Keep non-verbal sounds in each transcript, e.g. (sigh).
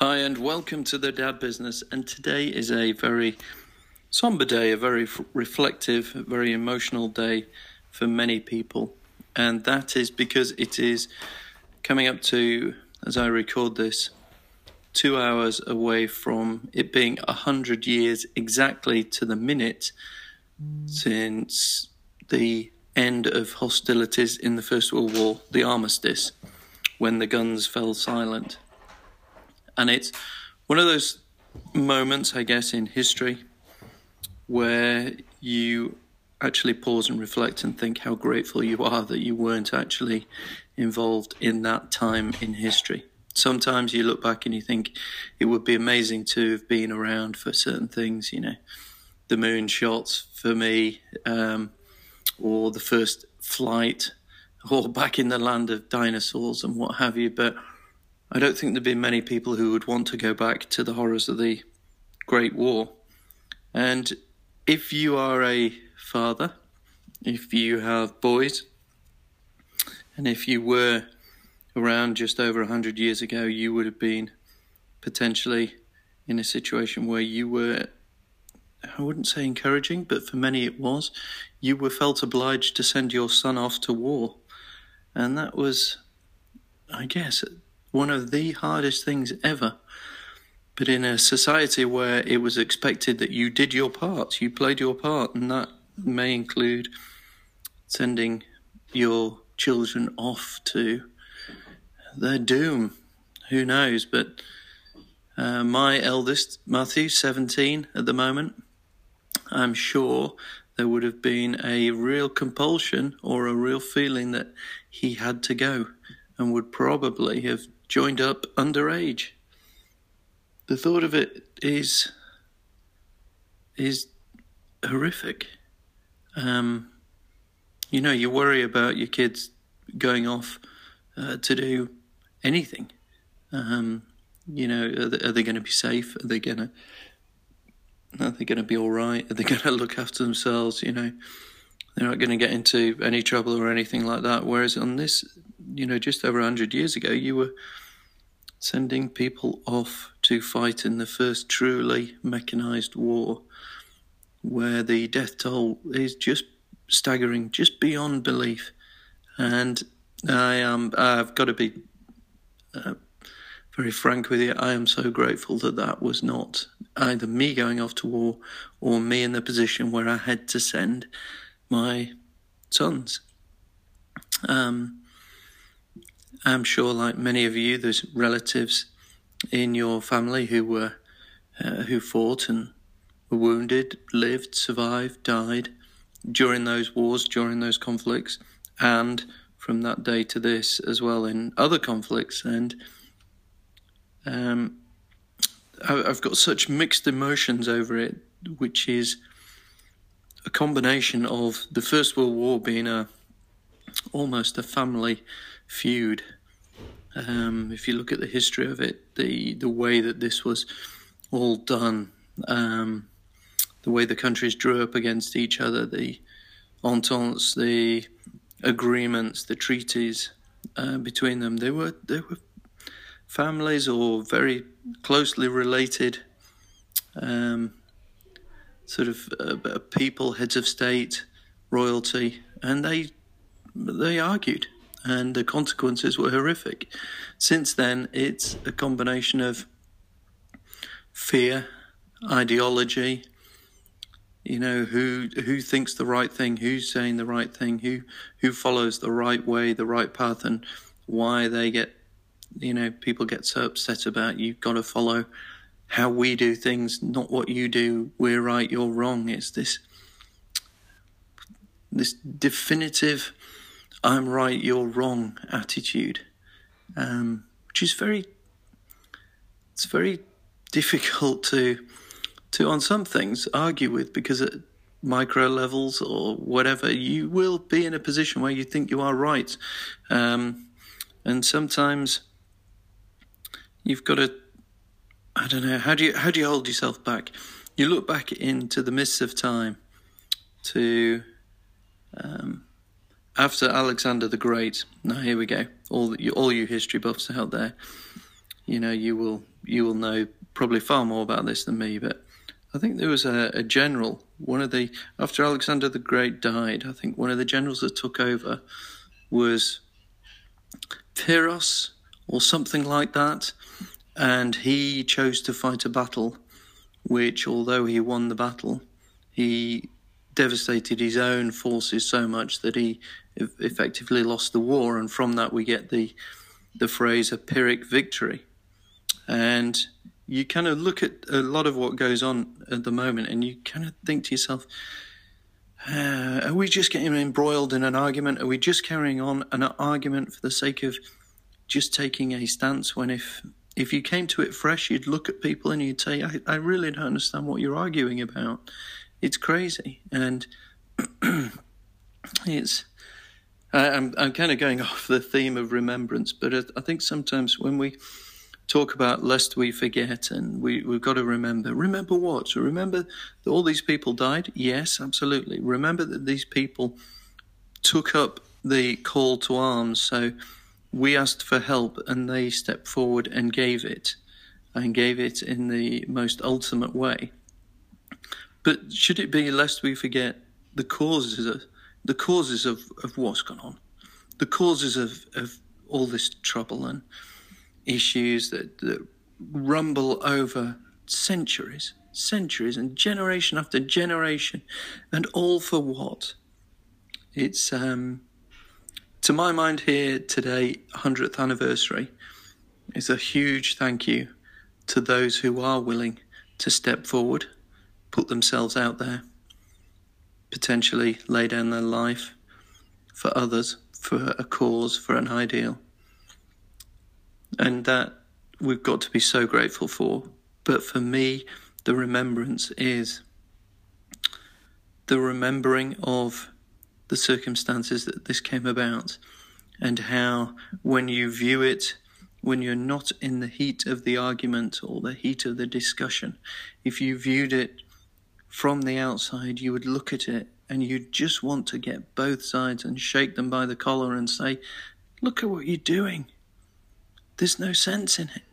Hi, and welcome to the Dad Business. And today is a very somber day, a very f- reflective, very emotional day for many people. And that is because it is coming up to, as I record this, two hours away from it being a hundred years exactly to the minute since the end of hostilities in the First World War, the armistice, when the guns fell silent. And it's one of those moments, I guess, in history where you actually pause and reflect and think how grateful you are that you weren't actually involved in that time in history. Sometimes you look back and you think it would be amazing to have been around for certain things, you know, the moon shots for me, um, or the first flight, or back in the land of dinosaurs and what have you. But I don't think there'd be many people who would want to go back to the horrors of the Great War. And if you are a father, if you have boys, and if you were around just over 100 years ago, you would have been potentially in a situation where you were, I wouldn't say encouraging, but for many it was, you were felt obliged to send your son off to war. And that was, I guess, one of the hardest things ever. But in a society where it was expected that you did your part, you played your part, and that may include sending your children off to their doom. Who knows? But uh, my eldest, Matthew, 17 at the moment, I'm sure there would have been a real compulsion or a real feeling that he had to go and would probably have joined up underage. The thought of it is is horrific. Um, you know, you worry about your kids going off uh, to do anything. Um, you know, are they, they going to be safe? Are they going to are they going to be all right? Are they (laughs) going to look after themselves? You know, they're not going to get into any trouble or anything like that. Whereas on this, you know, just over 100 years ago, you were sending people off to fight in the first truly mechanized war, where the death toll is just staggering, just beyond belief. And I am, I've got to be uh, very frank with you. I am so grateful that that was not either me going off to war or me in the position where I had to send my sons. Um, I'm sure, like many of you, there's relatives in your family who were uh, who fought and were wounded, lived, survived, died during those wars, during those conflicts, and from that day to this as well in other conflicts. And um, I've got such mixed emotions over it, which is a combination of the First World War being a almost a family feud. Um, if you look at the history of it, the the way that this was all done, um, the way the countries drew up against each other, the ententes, the agreements, the treaties uh, between them, they were they were families or very closely related um, sort of uh, people, heads of state, royalty, and they they argued, and the consequences were horrific. Since then, it's a combination of fear, ideology. You know who who thinks the right thing, who's saying the right thing, who who follows the right way, the right path, and why they get you know people get so upset about you've got to follow how we do things, not what you do. We're right, you're wrong. It's this this definitive I'm right, you're wrong attitude, um, which is very it's very difficult to to on some things argue with because at micro levels or whatever you will be in a position where you think you are right, um, and sometimes you've got to I don't know how do you how do you hold yourself back? You look back into the mists of time to um, after Alexander the Great. Now here we go. All you, all you history buffs out there. you know, you will you will know probably far more about this than me, but I think there was a, a general, one of the after Alexander the Great died, I think one of the generals that took over was Pyrrhus or something like that, and he chose to fight a battle, which although he won the battle, he devastated his own forces so much that he effectively lost the war, and from that we get the the phrase a Pyrrhic victory. And you kind of look at a lot of what goes on at the moment, and you kind of think to yourself, uh, are we just getting embroiled in an argument? Are we just carrying on an argument for the sake of just taking a stance? When if if you came to it fresh, you'd look at people and you'd say, I, I really don't understand what you're arguing about. It's crazy, and (clears throat) it's. I'm I'm kind of going (laughs) off the theme of remembrance, but I think sometimes when we talk about lest we forget and we, we've got to remember. Remember what? Remember that all these people died? Yes, absolutely. Remember that these people took up the call to arms. So we asked for help and they stepped forward and gave it and gave it in the most ultimate way. But should it be lest we forget the causes of the causes of, of what's gone on, the causes of, of all this trouble and issues that, that rumble over centuries, centuries, and generation after generation, and all for what? It's, um, to my mind, here today, 100th anniversary, is a huge thank you to those who are willing to step forward, put themselves out there, potentially lay down their life for others, for a cause, for an ideal and that we've got to be so grateful for. But for me, the remembrance is the remembering of the circumstances that this came about and how, when you view it, when you're not in the heat of the argument or the heat of the discussion, if you viewed it from the outside, you would look at it and you'd just want to get both sides and shake them by the collar and say, Look at what you're doing. There's no sense in it.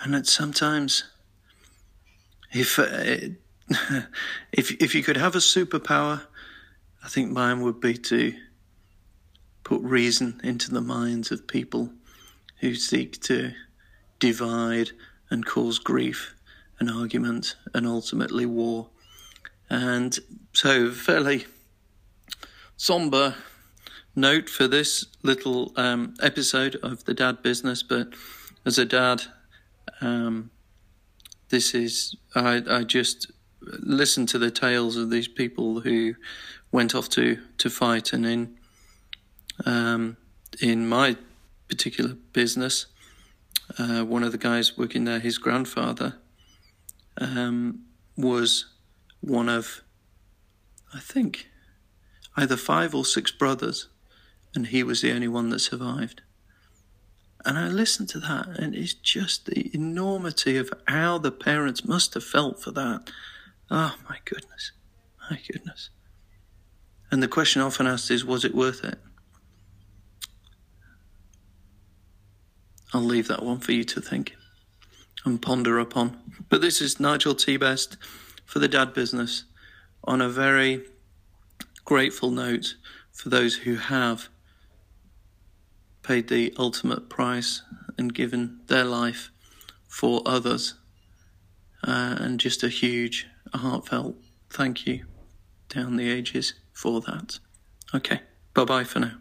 And that sometimes, if uh, (laughs) if if you could have a superpower, I think mine would be to put reason into the minds of people who seek to divide and cause grief and argument and ultimately war. And so, fairly somber note for this little um, episode of the dad business, but as a dad, um, this is I, I just listen to the tales of these people who went off to, to fight, and in um, in my particular business, uh, one of the guys working there, his grandfather, um, was one of, I think, either five or six brothers and he was the only one that survived. And I listened to that, and it's just the enormity of how the parents must have felt for that. Oh, my goodness. My goodness. And the question often asked is, was it worth it? I'll leave that one for you to think and ponder upon. But this is Nigel T. Best for the Dad Business on a very grateful note for those who have paid the ultimate price and given their life for others. Uh, and just a huge, a heartfelt thank you down the ages for that. Okay, bye bye for now.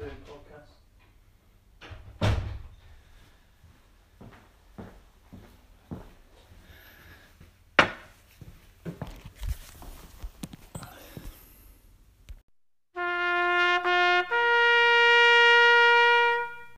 and